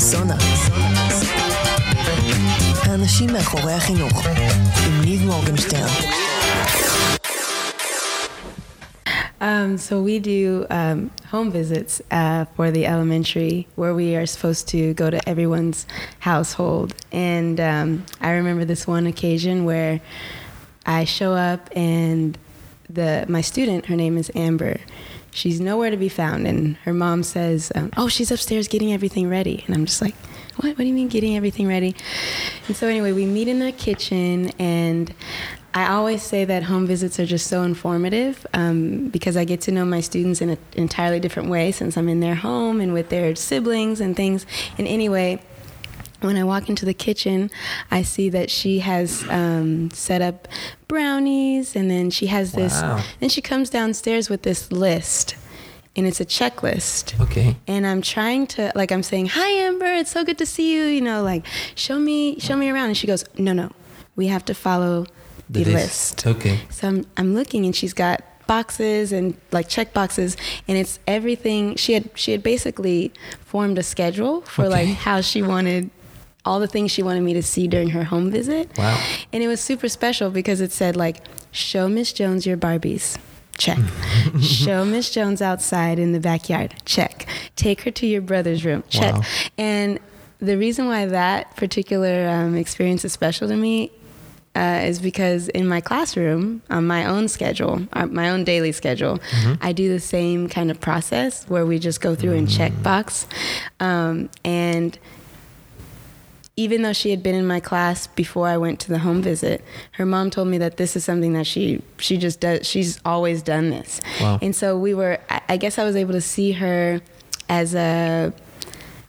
פרסונה. האנשים מאחורי החינוך, עם ניב מורגנשטרן. Um, so we do um, home visits uh, for the elementary, where we are supposed to go to everyone's household. And um, I remember this one occasion where I show up, and the my student, her name is Amber. She's nowhere to be found, and her mom says, um, "Oh, she's upstairs getting everything ready." And I'm just like, "What? What do you mean getting everything ready?" And so anyway, we meet in the kitchen, and I always say that home visits are just so informative um, because I get to know my students in an entirely different way since I'm in their home and with their siblings and things. And anyway, when I walk into the kitchen, I see that she has um, set up brownies, and then she has this. Wow. Then she comes downstairs with this list, and it's a checklist. Okay. And I'm trying to, like, I'm saying, "Hi, Amber, it's so good to see you." You know, like, show me, show me around. And she goes, "No, no, we have to follow the, list." Okay. So I'm, I'm looking, and she's got boxes and like check boxes, and it's everything. She had she had basically formed a schedule for like how she wanted all the things she wanted me to see during her home visit. Wow. And it was super special because it said like, show Miss Jones your Barbies. Check. show Miss Jones outside in the backyard. Check. Take her to your brother's room. Check. Wow. And the reason why that particular um, experience is special to me uh, is because in my classroom, on my own schedule, uh, my own daily schedule, I do the same kind of process where we just go through and check box. Um, and even though she had been in my class before I went to the home visit, her mom told me that this is something that she she just does. She's always done this, Wow. and so we were. I, guess I was able to see her as a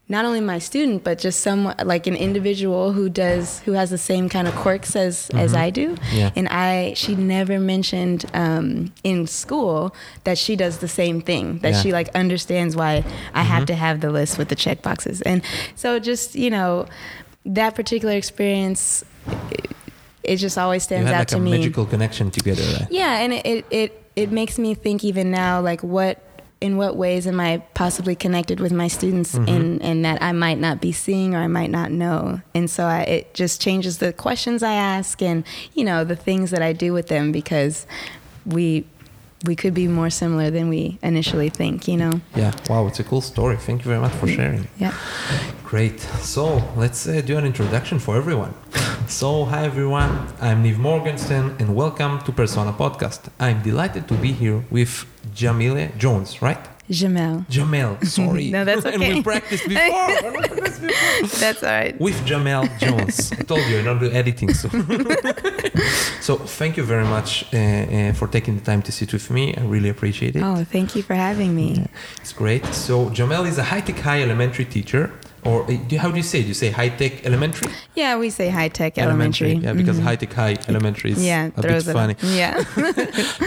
not only my student, but just someone like an individual who does who has the same kind of quirks as as I do. Yeah. And I she never mentioned um, in school that she does the same thing. That Yeah. she like understands why I have to have the list with the check boxes. And so just you know that particular experience. It, it just always stands out like to a me. magical connection together. Right? Yeah, and it, it it it makes me think even now, like what in what ways am I possibly connected with my students Mm-hmm. in and that I might not be seeing or I might not know, and so I, it just changes the questions I ask and you know the things that I do with them because we we could be more similar than we initially think, you know. Yeah. Wow, it's a cool story. Thank you very much for sharing. Yeah. Great. So let's uh, do an introduction for everyone. So, hi everyone. I'm Niv Morgenstern and welcome to Persona Podcast. I'm delighted to be here with Jamile Jones, right? Jamelle. Jamelle, sorry. No, that's okay. before. we practiced before. That's all right. with Jamelle Jones. I told you I don't do editing, so. so thank you very much uh, uh, for taking the time to sit with me. I really appreciate it. Oh, thank you for having me. It's great. So Jamelle is a high-tech high elementary teacher, or uh, do, how do you say? it? Do you say high-tech elementary? Yeah, we say high tech elementary. Yeah, because Mhm. high-tech high elementary is yeah, a bit funny. Yeah.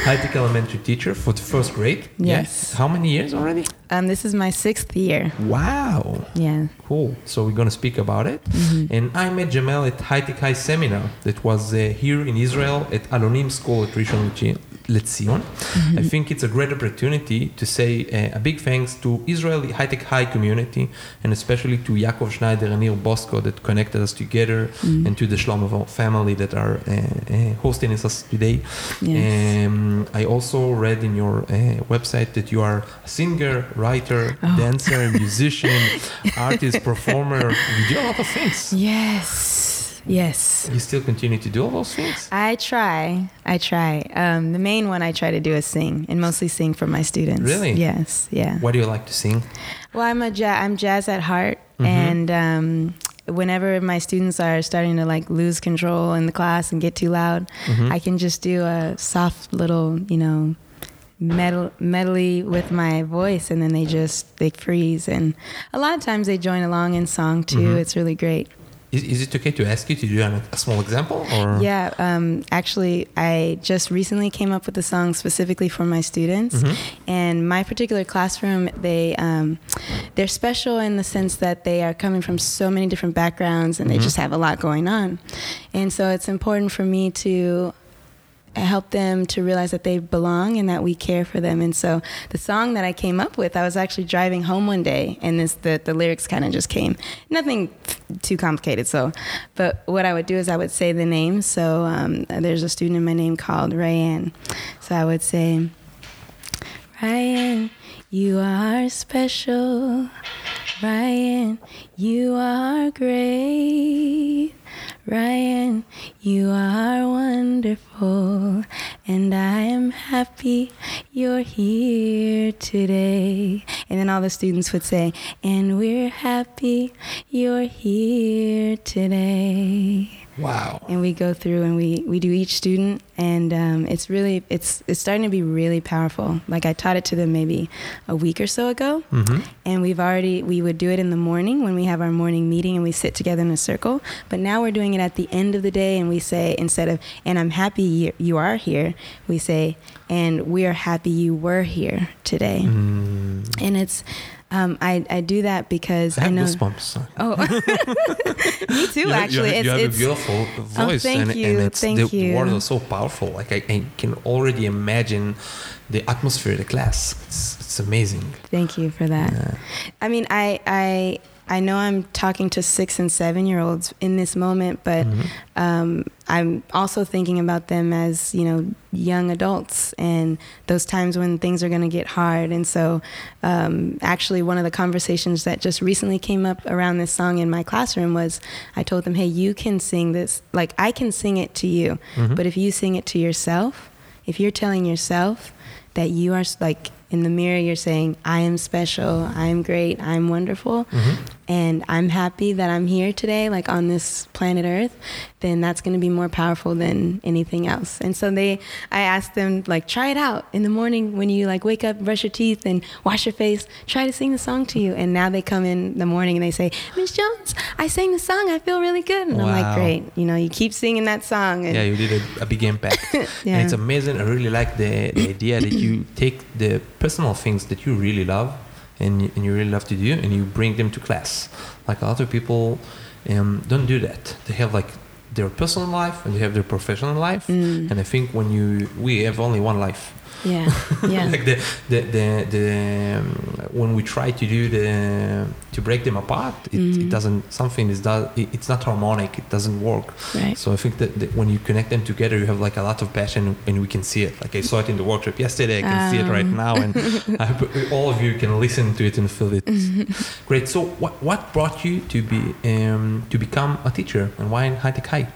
high-tech elementary teacher for the first grade. Yes. How many years already? um, this is my sixth year. Wow. Yeah. Cool. So we're gonna speak about it. Mm-hmm. And I met Jamelle at High Tech High seminar that was uh, here in Israel at Alonim School at Rishon Lechi- LeZion. Mm-hmm. I think it's a great opportunity to say uh, a big thanks to Israeli High Tech High community and especially to Yaakov Schneider and Nir Bosco that connected us together Mm-hmm. and to the Shlomo family that are uh, uh, hosting us today. Yes. Um, I also read in your uh, website that you are a singer, writer, Oh. dancer, musician, artist, performer. You do a lot of things. Yes. Yes. You still continue to do all those things? I try. I try. Um, the main one I try to do is sing, and mostly sing for my students. Really? Yes. Yeah. What do you like to sing? Well, I'm a ja- I'm jazz at heart, Mhm. and um, whenever my students are starting to like lose control in the class and get too loud, Mhm. I can just do a soft little, you know, medley with my voice, and then they just they freeze. And a lot of times they join along in song too. Mhm. It's really great. Is, is it okay to ask you to do an, a small example? Or Yeah, um, actually, I just recently came up with a song specifically for my students, Mhm. and my particular classroom they um, they're special in the sense that they are coming from so many different backgrounds, and they Mhm. just have a lot going on, and so it's important for me to help them to realize that they belong and that we care for them. And so the song that I came up with, I was actually driving home one day, and this the the lyrics kind of just came. Nothing too complicated. So, but what I would do is I would say the name. So um, there's a student in my name called Rayanne. So I would say, Ryan, you are special. Ryan, you are great. Ryan, you are wonderful, and I am happy you're here today. And then all the students would say, and we're happy you're here today Wow. and we go through and we, we do each student and um, it's really it's it's starting to be really powerful like i taught it to them maybe a week or so ago Mm-hmm. and we've already we would do it in the morning when we have our morning meeting and we sit together in a circle but now we're doing it at the end of the day and we say instead of and i'm happy you, you are here we say and we are happy you were here today Mm. and it's um, I, I do that because I I, know goosebumps. oh me too You have- actually you have, it's, you have it's a beautiful voice, thank and, you, and it's thank the you. words are so powerful. Like I, I can already imagine the atmosphere of the class. It's, it's amazing. Thank you for that. Yeah. I mean, I I I know I'm talking to six and seven year olds in this moment, but Mhm. um, I'm also thinking about them as you know young adults and those times when things are going to get hard. And so, um, actually, one of the conversations that just recently came up around this song in my classroom was I told them, "Hey, you can sing this. Like I can sing it to you, Mhm. but if you sing it to yourself, if you're telling yourself that you are like." In the mirror, you're saying, I am special, I am great, I'm wonderful Mhm. and I'm happy that I'm here today, like on this planet Earth, then that's going to be more powerful than anything else. And so they, I asked them, like, try it out in the morning when you like wake up, brush your teeth, and wash your face. Try to sing the song to you. And now they come in the morning and they say, Miss Jones, I sang the song. I feel really good. And I'm like, great. You know, you keep singing that song. And Yeah, you did a, a big impact. Yeah. And it's amazing. I really like the, the idea that you take the personal things that you really love and, you- and you really love to do and you bring them to class. Like a lot of people um, don't do that. They have like their personal life and they have their professional life. Mm. And I think when you, we have only one life. Yeah, yeah. like the the the, the um, when we try to do the to break them apart, it, Mhm. it doesn't something is that it, it's not harmonic. It doesn't work. right. So I think that, that when you connect them together, you have like a lot of passion, and we can see it. Like I saw it in the workshop yesterday. I can see it right Um. now, and I hope all of you can listen to it and feel it. Great. So what what brought you to be um, to become a teacher, and why in high tech high?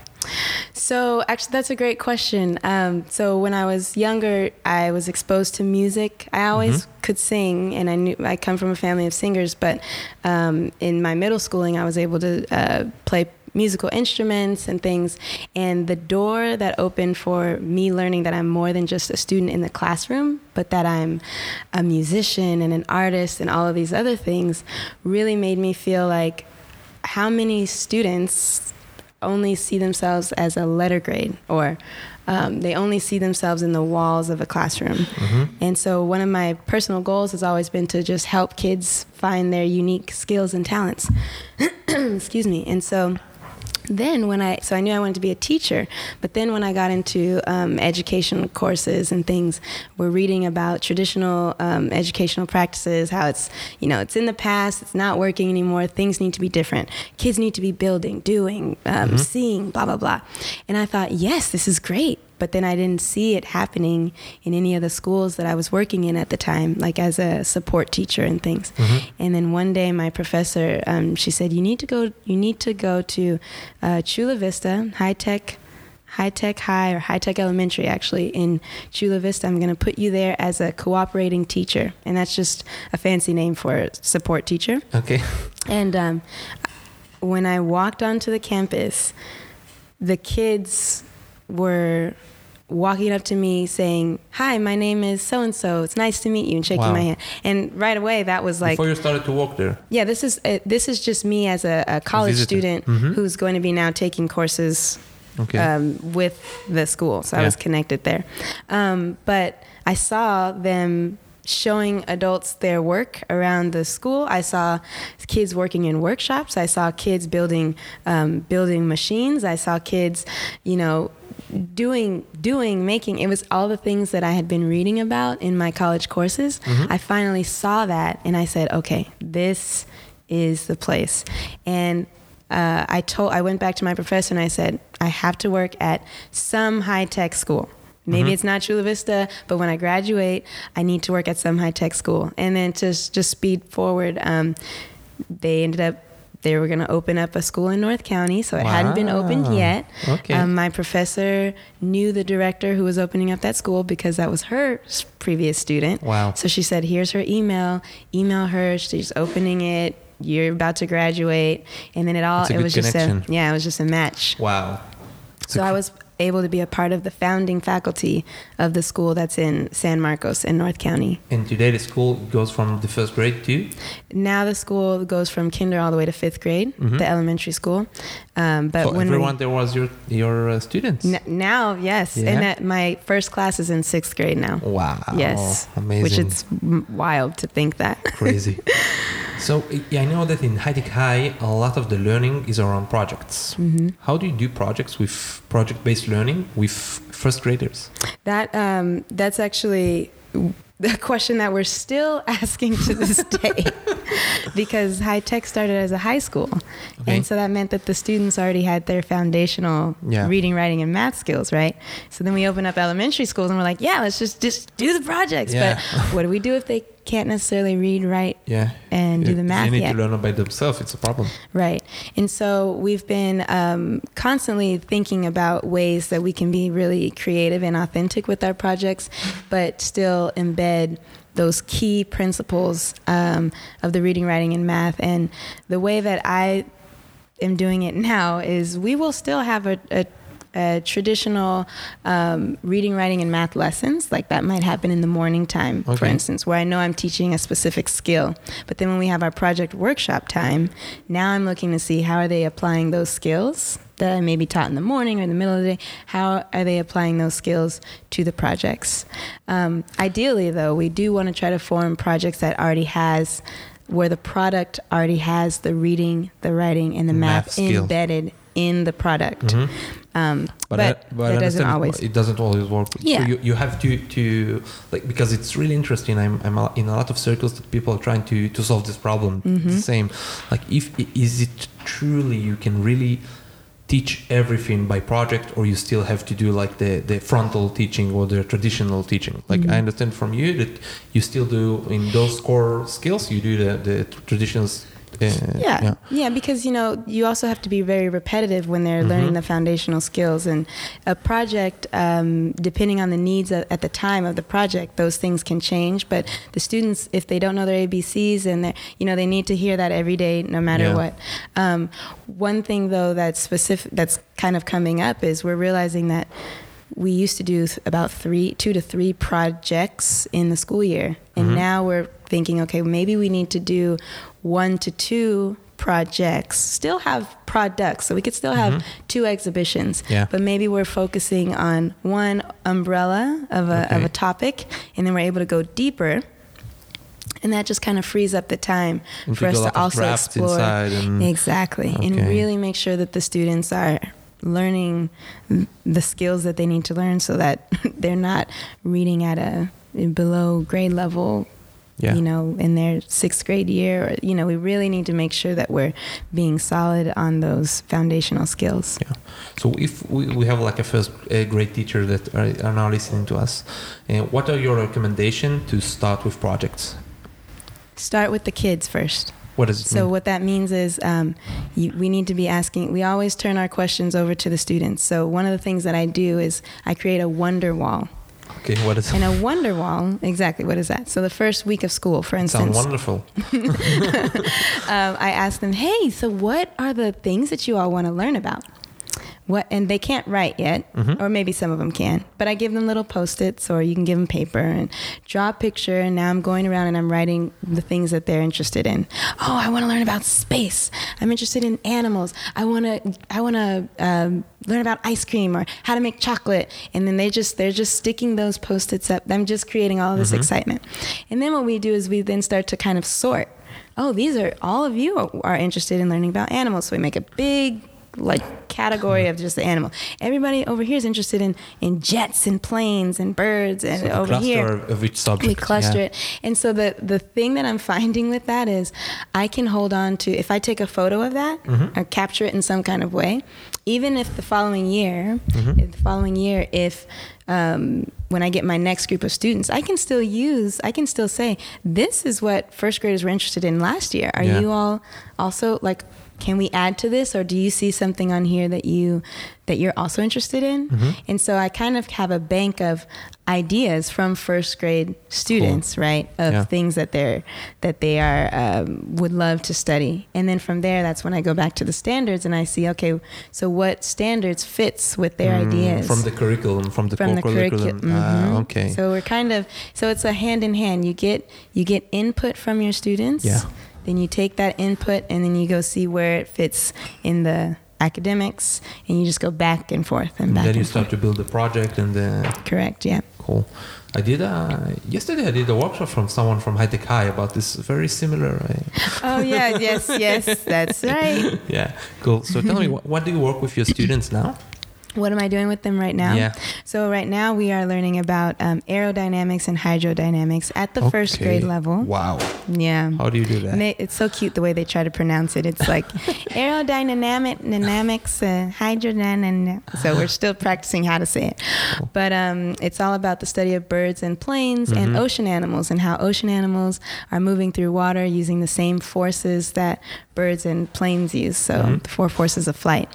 So actually, that's a great question. Um, so when I was younger, I was exposed to music. I always could sing, and I knew I come from a family of singers. But um, in my middle schooling, I was able to uh, play musical instruments and things. And the door that opened for me learning that I'm more than just a student in the classroom, but that I'm a musician and an artist and all of these other things, really made me feel like how many students only see themselves as a letter grade or um, they only see themselves in the walls of a classroom. Mm-hmm. And so, one of my personal goals has always been to just help kids find their unique skills and talents. Excuse me. And so, then when I so I knew I wanted to be a teacher, but then when I got into um, education courses and things, we're reading about traditional um, educational practices, how it's you know it's in the past, it's not working anymore. Things need to be different. Kids need to be building, doing, um, seeing, blah blah blah. And I thought, yes, this is great. But then I didn't see it happening in any of the schools that I was working in at the time, like as a support teacher and things. And then one day, my professor, um, she said, "You need to go. You need to go to uh, Chula Vista High Tech, High Tech High or High Tech Elementary, actually in Chula Vista. I'm going to put you there as a cooperating teacher, and that's just a fancy name for a support teacher." Okay. And um, when I walked onto the campus, the kids were walking up to me saying, "Hi, my name is so and so. It's nice to meet you," and shaking Wow. my hand. And right away, that was like, Before you started to walk there. yeah, this is uh, this is just me as a, a college student Mhm. who's going to be now taking courses Okay. um, with the school. So I was connected there. Um, but I saw them showing adults their work around the school. I saw kids working in workshops. I saw kids building um, building machines. I saw kids, you know, doing doing making it was all the things that i had been reading about in my college courses. I finally saw that and i said okay this is the place. And uh, i told i went back to my professor and i said i have to work at some high-tech school. Maybe it's not chula vista but when i graduate i need to work at some high-tech school. And then to just speed forward um, they ended up they were going to open up a school in North County, so it hadn't been opened yet. Okay. Um, my professor knew the director who was opening up that school because that was her previous student. Wow. So she said, "Here's her email. Email her. She's opening it. You're about to graduate." And then it all it was just connection. a yeah, it was just a match. Wow. So I was able to be a part of the founding faculty of the school that's in San Marcos in North County. And today the school goes from the first grade to Now the school goes from kinder all the way to fifth grade, the elementary school. Um, but so when we- everyone there was your your uh, students. N- now, yes, Yeah? and that my first class is in sixth grade now. Wow. Yes, Amazing. which it's m- wild to think that. crazy. so yeah, I know that in High Tech High, a lot of the learning is around projects. Mm-hmm. How do you do projects with project-based learning with first graders? that um, that's actually the question that we're still asking to this day, because high tech started as a high school, Okay. and so that meant that the students already had their foundational Yeah. reading, writing, and math skills, right? So then we open up elementary schools, and we're like, yeah, let's just just do the projects. Yeah. But what do we do if they can't necessarily read, write, Yeah. and do the math They need yet? to learn it by themselves. It's a problem. Right. And so we've been um, constantly thinking about ways that we can be really creative and authentic with our projects, but still embed those key principles um, of the reading, writing, and math. And the way that I am doing it now is we will still have a, a uh, traditional um, reading, writing, and math lessons, like that might happen in the morning time, for instance, where I know I'm teaching a specific skill. But then when we have our project workshop time, now I'm looking to see how are they applying those skills that I may be taught in the morning or in the middle of the day. How are they applying those skills to the projects? Um, ideally, though, we do want to try to form projects that already has where the product already has the reading, the writing, and the Math math, embedded in the product. Um, but But, I, but that doesn't understand always. It doesn't always work. Yeah. So you, you have to, to like because it's really interesting. I'm, I'm in a lot of circles that people are trying to, to solve this problem. Mm-hmm. The same. Like if is it truly you can really teach everything by project or you still have to do like the, the frontal teaching or the traditional teaching like Mm-hmm. i understand from you that you still do in those core skills you do the, the traditions uh, yeah, yeah, because you know you also have to be very repetitive when they're Mm-hmm. learning the foundational skills, and a project, um, depending on the needs at, at the time of the project, those things can change. But the students, if they don't know their ABCs, and they you know they need to hear that every day, no matter Yeah. what. Um, one thing though that's specific, that's kind of coming up, is we're realizing that we used to do th- about three, two to three projects in the school year, and now we're thinking, okay, maybe we need to do one to two projects. Still have products, so we could still have two exhibitions. Yeah. But maybe we're focusing on one umbrella of a of a topic, and then we're able to go deeper. And that just kind of frees up the time And for us to also explore and- exactly, and really make sure that the students are learning the skills that they need to learn, so that they're not reading at a below grade level. Yeah. You know, in their sixth grade year, or, you know, we really need to make sure that we're being solid on those foundational skills. Yeah. So if we, we have like a first grade teacher that are, are now listening to us, uh, what are your recommendations to start with projects? Start with the kids first. What does it So mean? what that means is um, you, we need to be asking. We always turn our questions over to the students. So one of the things that I do is I create a wonder wall. Okay, what is And a wonder wall, exactly what is that? So the first week of school, for instance, wonderful. um, I ask them, "Hey, so what are the things that you all want to learn about?" What and they can't write yet, or maybe some of them can. But I give them little post-its, or you can give them paper and draw a picture. And now I'm going around and I'm writing the things that they're interested in. Oh, I want to learn about space. I'm interested in animals. I want to I want to um, learn about ice cream or how to make chocolate. And then they just they're just sticking those post-its up. I'm just creating all this excitement. And then what we do is we then start to kind of sort oh, these are all of you are interested in learning about animals. So we make a big like category of just the animal. Everybody over here is interested in in jets and planes and birds, and So over cluster here of each subject. we cluster yeah. it. And so the the thing that I'm finding with that is I can hold on to if I take a photo of that Mm-hmm. or capture it in some kind of way, even if the following year, Mm-hmm. if the following year, if um, when I get my next group of students, I can still use, I can still say, this is what first graders were interested in last year. Are Yeah. you all also like? Can we add to this, or do you see something on here that you that you're also interested in? Mm-hmm. And so I kind of have a bank of ideas from first grade students, right? Of Yeah. things that they're that they are um, would love to study, and then from there, that's when I go back to the standards and I see, okay, so what standards fits with their Mm, ideas From the curriculum, from the from the curriculum. curriculum. Ah, Mhm. okay. So we're kind of so it's a hand in hand. You get you get input from your students. Yeah. Then you take that input and then you go see where it fits in the academics, and you just go back and forth and And back then you start forth. to build the project and the Correct. Yeah. cool. I did a yesterday. I did a workshop from someone from High Tech High about this very similar. Uh, Oh yeah. yes. Yes. That's right. yeah, cool. So tell me, what, what do you work with your students now? What am I doing with them right now? Yeah. So right now we are learning about um, aerodynamics and hydrodynamics at the first grade level. Wow. Yeah. How do you do that? They, it's so cute the way they try to pronounce it. It's like aerodynamic dynamics, uh, hydrodynamic. So we're still practicing how to say it. But um, it's all about the study of birds and planes and Mhm. ocean animals and how ocean animals are moving through water using the same forces that birds and planes use. So Mhm. the four forces of flight.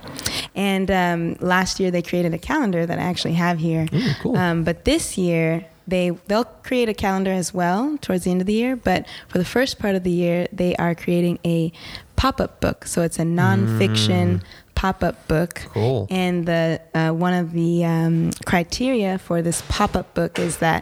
And um, last year they created a calendar that I actually have here. Mm, cool. Um, but this year they they'll create a calendar as well towards the end of the year. But for the first part of the year, they are creating a pop up book. So it's a nonfiction Mm. pop up book. Cool. And the uh, one of the um, criteria for this pop up book is that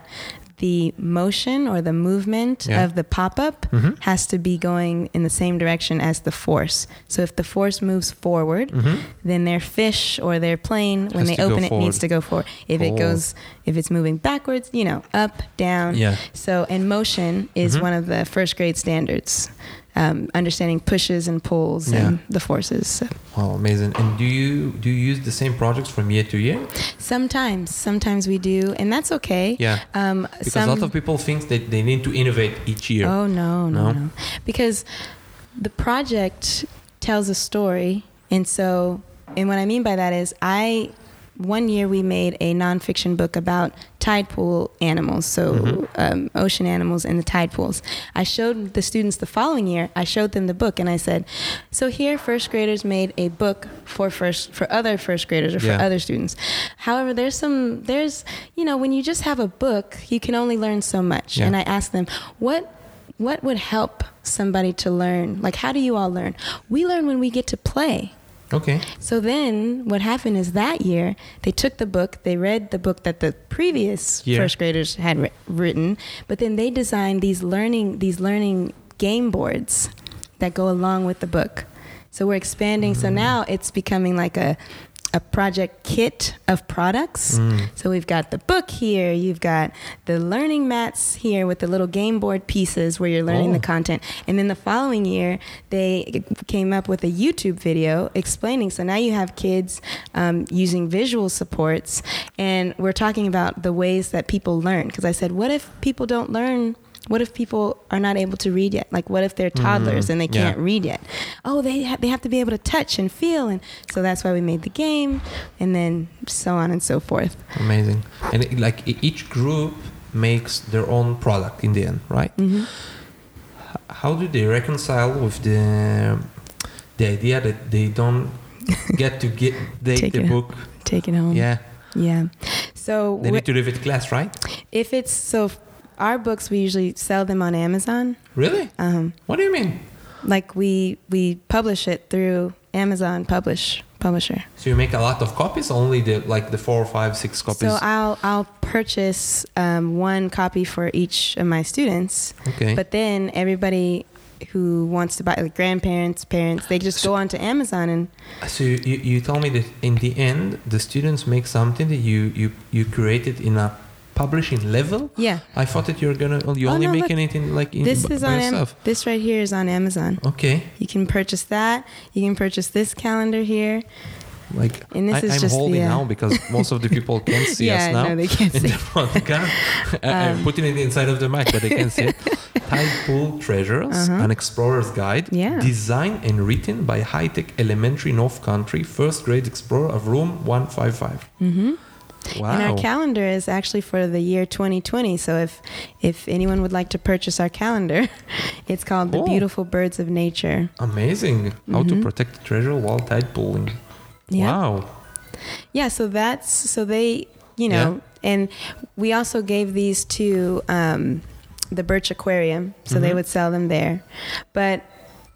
the motion or the movement Yeah. of the pop up Mhm. has to be going in the same direction as the force. So if the force moves forward, Mhm. then their fish or their plane, when Has they open it, needs to go forward. If it goes, if it's moving backwards, you know, up, down. Yeah. So, and motion is Mhm. one of the first grade standards. Um, understanding pushes and pulls Yeah. and the forces. So Wow, amazing. And do you do you use the same projects from year to year? sometimes, sometimes we do, and that's okay. Yeah. Um, Because some, a lot of people think that they need to innovate each year. Oh no, no, No? no, Because the project tells a story, and so, and what I mean by that is, I one year we made a nonfiction book about tide pool animals, so Mhm. um, ocean animals in the tide pools. I showed the students the following year. I showed them the book, and I said, "So here, first graders made a book for first for other first graders or for Yeah. other students. However, there's some there's you know when you just have a book, you can only learn so much. Yeah. And I asked them, what what would help somebody to learn? Like, how do you all learn? We learn when we get to play. Okay. So then what happened is that year they took the book, they read the book that the previous Yeah. first graders had wri- written, but then they designed these learning these learning game boards that go along with the book. So we're expanding. So mm-hmm. now it's becoming like a a project kit of products. Mm. So we've got the book here, you've got the learning mats here with the little game board pieces where you're learning Oh. the content. And then the following year, they came up with a YouTube video explaining. So now you have kids um, using visual supports, and we're talking about the ways that people learn. Because I said, what if people don't learn? What if people are not able to read yet? Like, what if they're toddlers and they can't read yet? Oh, they ha- they have to be able to touch and feel, and so that's why we made the game, and then so on and so forth. Amazing. And it, like each group makes their own product in the end, right? hmm How do they reconcile with the the idea that they don't get to get take, Take the it. book? Take it home. Yeah, Yeah. So they wh- need to leave it class, right? if it's so, our books we usually sell them on Amazon. Really? Um, What do you mean? like we we publish it through Amazon Publish Publisher. So you make a lot of copies, only the like the four or five, six copies. So I'll I'll purchase um, one copy for each of my students, okay. but then everybody who wants to buy, like grandparents, parents, they just go onto Amazon and So you, you, you tell me that in the end, the students make something that you, you, you created in a publishing level. Yeah. I thought that you're gonna you Oh, only no, making it in like in This by is on Am- this right here is on Amazon. okay, You can purchase that. You can purchase this calendar here. like And this I, is I'm just the, holding uh, now because most of the people can't see yeah, us now. no, they can't in see. the podcast. I- I'm Um, putting it inside of the mic, but they can see it. Tide Pool Treasures, Uh-huh. an explorer's guide, Yeah. designed and written by high-tech elementary North County first grade explorer of room 155. hmm Wow. And our calendar is actually for the year 2020. So if if anyone would like to purchase our calendar, it's called The Beautiful Birds of Nature. Amazing. How to Mhm. protect the treasure while tide pooling. Yeah. Wow. Yeah, so that's so they, you know, and we also gave these to um, the Birch Aquarium, so they Mhm. would sell them there. But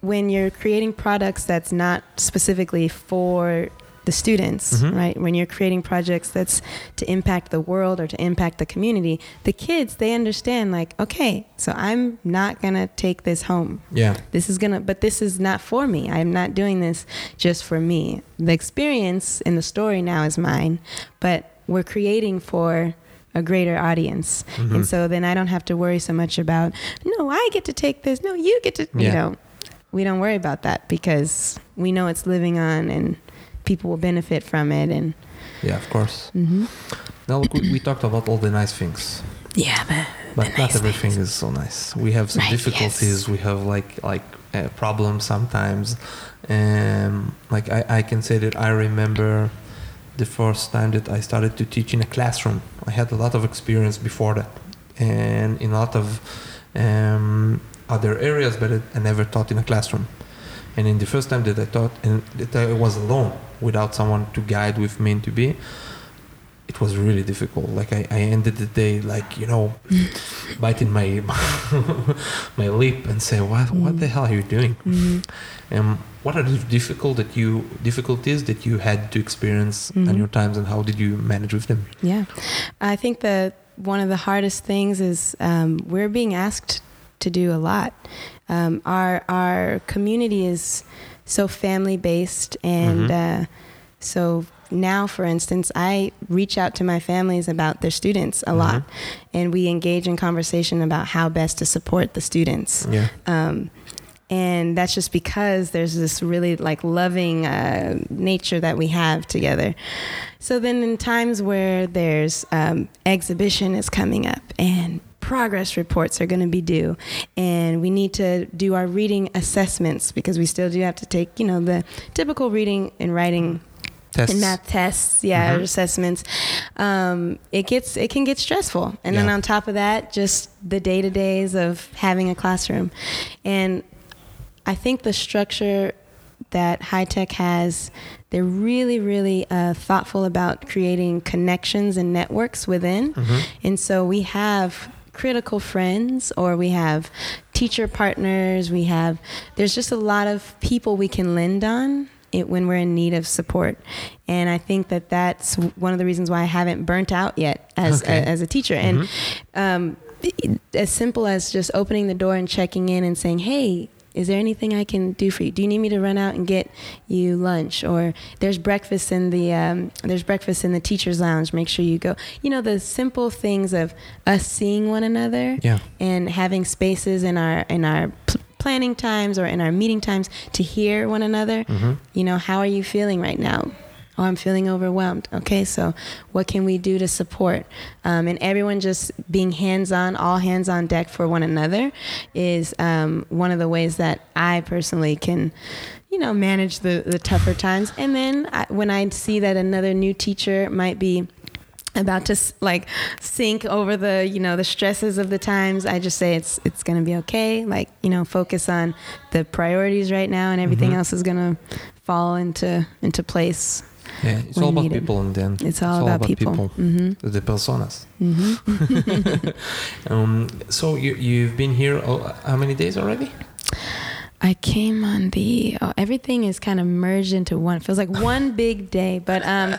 when you're creating products that's not specifically for the students, Mhm. right? When you're creating projects that's to impact the world or to impact the community, the kids they understand like, okay, so I'm not gonna take this home Yeah. this is gonna but this is not for me i'm not doing this just for me the experience in the story now is mine but we're creating for a greater audience Mhm. and so then i don't have to worry so much about no i get to take this no you get to yeah. you know we don't worry about that because we know it's living on and people will benefit from it and Yeah, of course. hmm Now look, we, we talked about all the nice things, yeah but but The not nice everything things. is so nice. We have some Right, difficulties. yes. We have like like uh, problems sometimes. Um, like I, I can say that I remember the first time that I started to teach in a classroom. I had a lot of experience before that, and in a lot of um, other areas, but it, I never taught in a classroom. And in the first time that I taught, and that I was alone without someone to guide with me and to be, it was really difficult. Like I, I ended the day like you know, biting my my lip and say, "What what the hell are you doing?" hmm Um, what are the difficult that you difficulties that you had to experience in Mhm. your times, and how did you manage with them? Yeah, I think that one of the hardest things is um, we're being asked to do a lot. Um, our our community is so family based, and Mhm. uh, so now, for instance, I reach out to my families about their students a lot, and we engage in conversation about how best to support the students. Yeah. Um, and that's just because there's this really like loving uh, nature that we have together. So then, in times where there's um, exhibition is coming up and progress reports are going to be due, and we need to do our reading assessments because we still do have to take you know the typical reading and writing Tests. and math tests, yeah, Mhm. assessments. Um, it gets it can get stressful, and then on top of that, just the day to days of having a classroom, and I think the structure that high tech has, they're really really uh, thoughtful about creating connections and networks within, Mhm. and so we have critical friends or we have teacher partners we have there's just a lot of people we can lend on it when we're in need of support. And i think that that's one of the reasons why i haven't burnt out yet as Okay. as a teacher. And um, as simple as just opening the door and checking in and saying hey is there anything I can do for you? Do you need me to run out and get you lunch? Or there's breakfast in the um, there's breakfast in the teachers' lounge. Make sure you go. You know the simple things of us seeing one another Yeah. and having spaces in our in our p- planning times or in our meeting times to hear one another. Mhm. You know, how are you feeling right now? Oh, I'm feeling overwhelmed. Okay, so what can we do to support? Um, and everyone just being hands on, all hands on deck for one another is um, one of the ways that I personally can, you know, manage the, the tougher times. And then I, when I see that another new teacher might be about to like sink over the you know the stresses of the times i just say it's it's gonna be okay like you know focus on the priorities right now and everything Mhm. else is gonna fall into into place Yeah. It's all about needed. people, and then it's all, about, people, hmm the personas. hmm Um, so you you've been here oh, how many days already? i came on the oh, everything is kind of merged into one It feels like one big day but um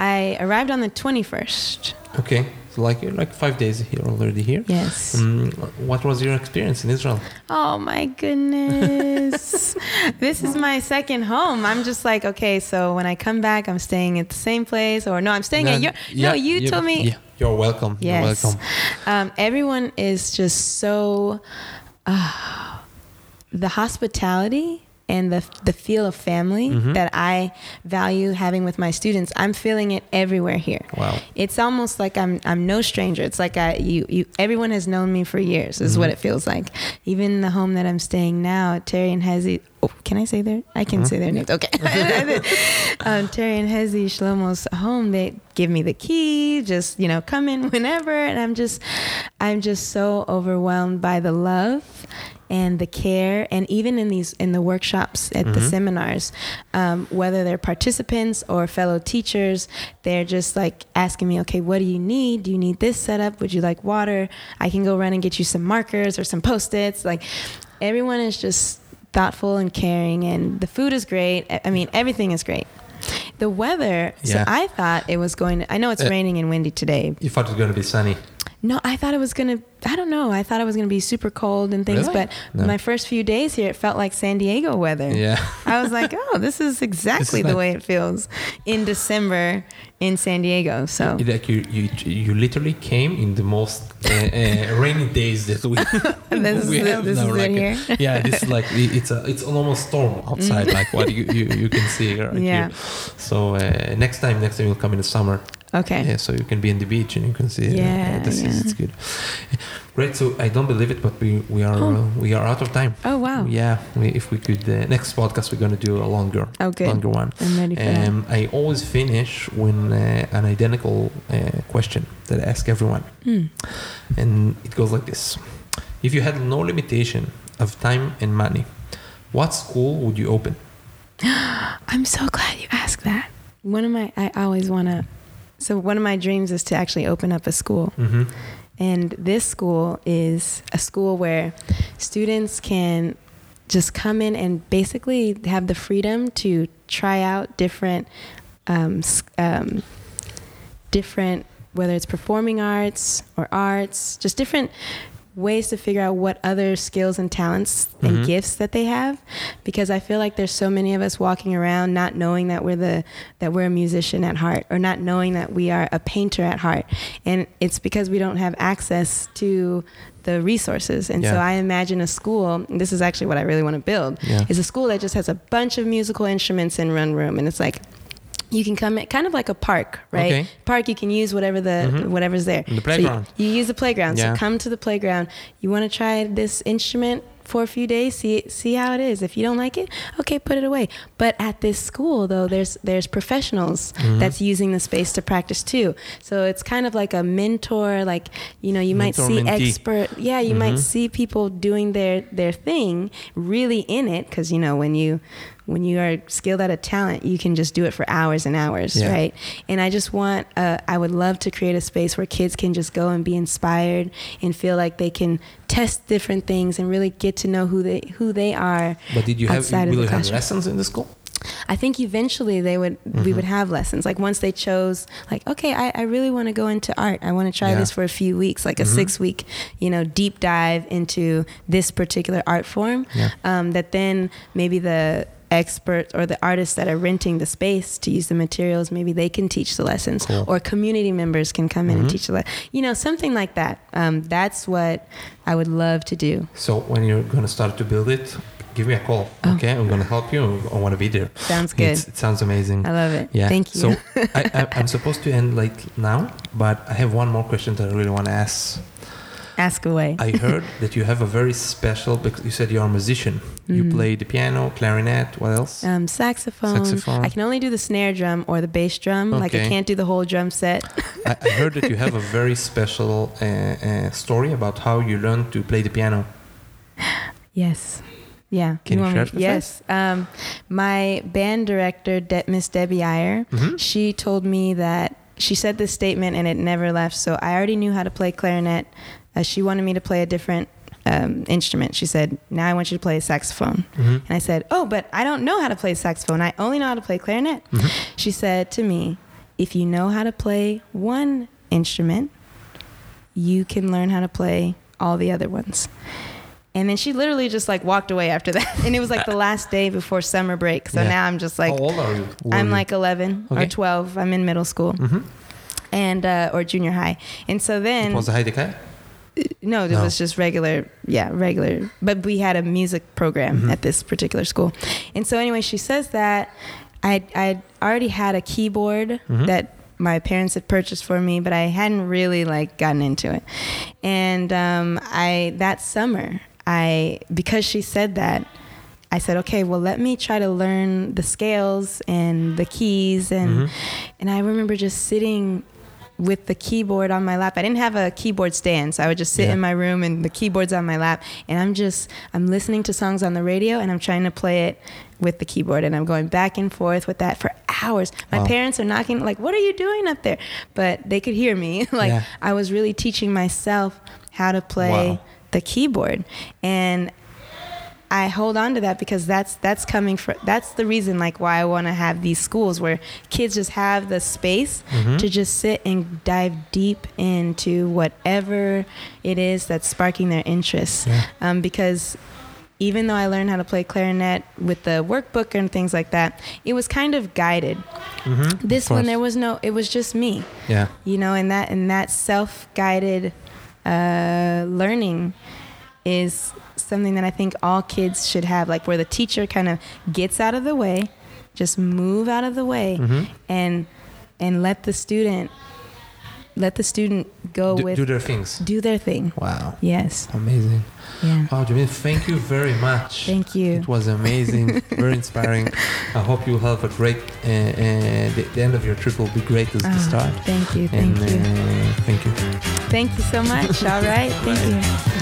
i arrived on the 21st Okay. Like like five days here already here. yes Um, what was your experience in Israel? Oh my goodness. this is my second home. I'm just like, okay, so when I come back, I'm staying at the same place or no, I'm staying at your yeah, No, you you- told me yeah. You're welcome. Yes. You're welcome. Um, everyone is just so uh, the hospitality and the the feel of family Mhm. that I value having with my students. I'm feeling it everywhere here. Wow. It's almost like I'm I'm no stranger. It's like I you you everyone has known me for years. Is what Mhm. it feels like. Even the home that I'm staying now, Terry and Hezi. Oh, can I say their? I can Mhm. say their names. Okay. um, Terry and Hezi Shlomo's home. They give me the key. Just you know, come in whenever. And I'm just I'm just so overwhelmed by the love and the care and even in these in the workshops at the Mhm. seminars um, whether they're participants or fellow teachers they're just like asking me okay what do you need? Do you need this setup? Would you like water? I can go run and get you some markers or some post-its. Like everyone is just thoughtful and caring and the food is great. I I mean everything is great. The weather Yeah. so i thought it was going to i know it's Uh, raining and windy today. You thought it was going to be sunny. No, I thought it was gonna. I don't know. I thought it was gonna be super cold and things. Really? But No. my first few days here, it felt like San Diego weather. Yeah. I was like, oh, this is exactly the like- way it feels in December in San Diego. So Like you, you, you literally came in the most uh, uh, rainy days that we, This is we it- have this now. is like, here? yeah, this is like it's a it's an almost storm outside, like what you, you, you can see right Yeah. here. So uh, next time, next time you'll come in the summer. Okay. Yeah, so you can be in the beach and you can see. uh, Yeah, is yeah. it's good. Great. So I don't believe it, but we we are Oh. uh, we are out of time. Oh wow. Yeah, we, if we could uh, next podcast we're gonna do a longer Oh good. longer one. I'm ready for that. Um, I always finish with uh, an identical uh, question that I ask everyone, Hmm. and it goes like this: If you had no limitation of time and money, what school would you open? I'm so glad you asked that. One of my, I always want to. So one of my dreams is to actually open up a school. Mm-hmm. And this school is a school where students can just come in and basically have the freedom to try out different, um, um, different, whether it's performing arts or arts, just different ways to figure out what other skills and talents and Mhm. gifts that they have because I feel like there's so many of us walking around not knowing that we're the that we're a musician at heart or not knowing that we are a painter at heart and it's because we don't have access to the resources and so I imagine a school this is actually what I really want to build Yeah. is a school that just has a bunch of musical instruments in one room and it's like you can come in kind of like a park, right? Okay. Park you can use whatever the Mhm. whatever's there. The So you- playground. you, use the playground. Yeah. So come to the playground. You want to try this instrument for a few days, see see how it is. If you don't like it, okay, put it away. But at this school though, there's there's professionals Mhm. that's using the space to practice too. So it's kind of like a mentor, like you know, you might see mentee. expert yeah, you Mhm. might see people doing their their thing really in it because you know when you when you are skilled at a talent, you can just do it for hours and hours, Yeah. right? And I just want, uh, I would love to create a space where kids can just go and be inspired and feel like they can test different things and really get to know who they who they are. But did you have will you have lessons in the school? I think eventually they would we Mhm. would have lessons. Like once they chose, like okay, I, I really want to go into art. I want to try Yeah. this for a few weeks, like a Mhm. six week, you know, deep dive into this particular art form. Yeah. Um, that then maybe the experts or the artists that are renting the space to use the materials, maybe they can teach the lessons, Cool. or community members can come in Mhm. and teach the, le- you know, something like that. Um, that's what I would love to do. So when you're gonna start to build it, give me a call. Oh. Okay, I'm gonna help you. I want to be there. Sounds good. It's, it sounds amazing. I love it. Yeah. Thank you. So I, I, I'm supposed to end like now, but I have one more question that I really want to ask. Ask away. I heard that you have a very special. Because you said you're a musician. You Mhm. play the piano, clarinet. What else? Um, saxophone. Saxophone. I can only do the snare drum or the bass drum. Like I can't do the whole drum set. I, I heard that you have a very special uh, uh, story about how you learned to play the piano. yes. Yeah. Can you want share it with Yes. Um, my band director, De- Miss Debbie Iyer, Mhm. she told me that she said this statement and it never left. So I already knew how to play clarinet. Uh, she wanted me to play a different um, instrument. She said, "Now I want you to play saxophone." Mhm. And I said, "Oh, but I don't know how to play saxophone. I only know how to play clarinet." Mhm. She said to me, "If you know how to play one instrument, you can learn how to play all the other ones." And then she literally just like walked away after that. And it was like the last day before summer break. So Yeah. now I'm just like how old are you? I'm like 11 Okay. or 12. I'm in middle school. hmm and uh, or junior high. And so then It was a Heidi Klum? no, it No. was just regular, yeah, regular. But we had a music program Mhm. at this particular school, and so anyway, she says that I I already had a keyboard Mhm. that my parents had purchased for me, but I hadn't really like gotten into it. And um, I that summer, I because she said that. I said, okay, well, let me try to learn the scales and the keys, and Mhm. and I remember just sitting with the keyboard on my lap. I didn't have a keyboard stand, so I would just sit Yeah. in my room and the keyboard's on my lap, and I'm just I'm listening to songs on the radio and I'm trying to play it with the keyboard, and I'm going back and forth with that for hours. My Wow. parents are knocking like, "What are you doing up there?" But they could hear me. like Yeah. I was really teaching myself how to play Wow. the keyboard, and I hold on to that because that's that's coming from that's the reason like why I want to have these schools where kids just have the space Mhm. to just sit and dive deep into whatever it is that's sparking their interest. Yeah. Um, because even though I learned how to play clarinet with the workbook and things like that, it was kind of guided. Mhm. This one there was no it was just me Yeah. you know and that and that self-guided uh, learning is something that i think all kids should have like where the teacher kind of gets out of the way just move out of the way Mhm. and and let the student let the student go Do, with do their things. do their thing Wow. yes Amazing. yeah Wow, Jamelle, thank you very much. thank you It was amazing, very inspiring. I hope you have a great, uh, uh, the, the end of your trip will be great as the Ah, start. thank you thank and you Uh, thank you. thank you so much all right thank you